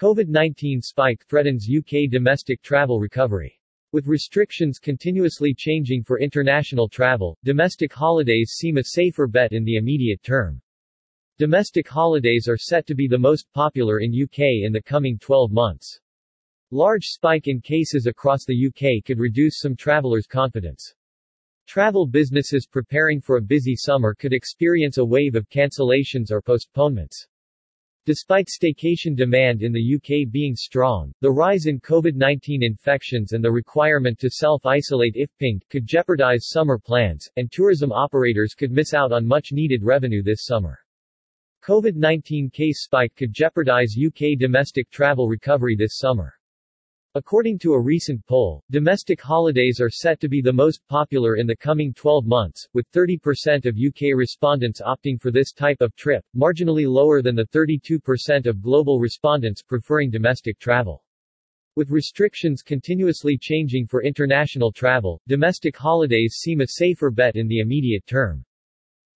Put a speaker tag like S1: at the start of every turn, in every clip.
S1: COVID-19 spike threatens UK domestic travel recovery. With restrictions continuously changing for international travel, domestic holidays seem a safer bet in the immediate term. Domestic holidays are set to be the most popular in UK in the coming 12 months. Large spike in cases across the UK could reduce some travelers' confidence. Travel businesses preparing for a busy summer could experience a wave of cancellations or postponements. Despite staycation demand in the UK being strong, the rise in COVID-19 infections and the requirement to self-isolate if pinged could jeopardize summer plans, and tourism operators could miss out on much-needed revenue this summer. COVID-19 case spike could jeopardize UK domestic travel recovery this summer. According to a recent poll, domestic holidays are set to be the most popular in the coming 12 months, with 30% of UK respondents opting for this type of trip, marginally lower than the 32% of global respondents preferring domestic travel. With restrictions continuously changing for international travel, domestic holidays seem a safer bet in the immediate term.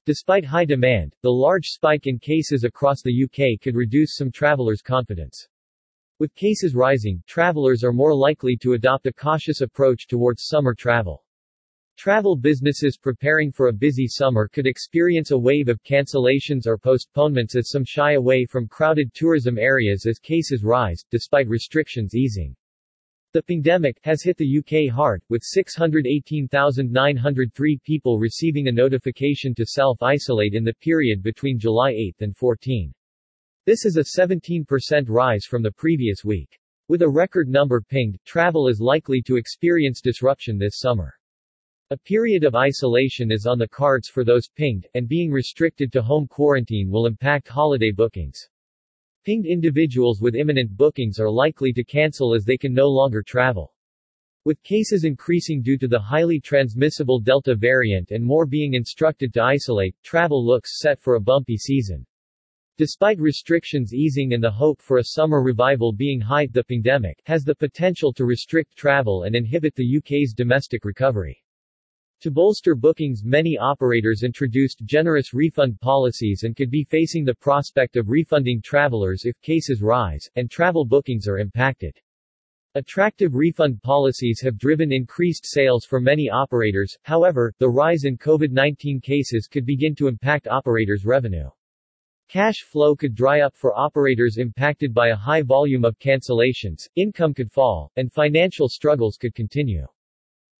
S1: Despite high demand, the large spike in cases across the UK could reduce some travelers' confidence. With cases rising, travelers are more likely to adopt a cautious approach towards summer travel. Travel businesses preparing for a busy summer could experience a wave of cancellations or postponements as some shy away from crowded tourism areas as cases rise, despite restrictions easing. The pandemic has hit the UK hard, with 618,903 people receiving a notification to self-isolate in the period between July 8 and 14. This is a 17% rise from the previous week. With a record number pinged, travel is likely to experience disruption this summer. A period of isolation is on the cards for those pinged, and being restricted to home quarantine will impact holiday bookings. Pinged individuals with imminent bookings are likely to cancel as they can no longer travel. With cases increasing due to the highly transmissible Delta variant and more being instructed to isolate, travel looks set for a bumpy season. Despite restrictions easing and the hope for a summer revival being high, the pandemic has the potential to restrict travel and inhibit the UK's domestic recovery. To bolster bookings many operators introduced generous refund policies and could be facing the prospect of refunding travelers if cases rise, and travel bookings are impacted. Attractive refund policies have driven increased sales for many operators, however, the rise in COVID-19 cases could begin to impact operators' revenue. Cash flow could dry up for operators impacted by a high volume of cancellations, income could fall, and financial struggles could continue.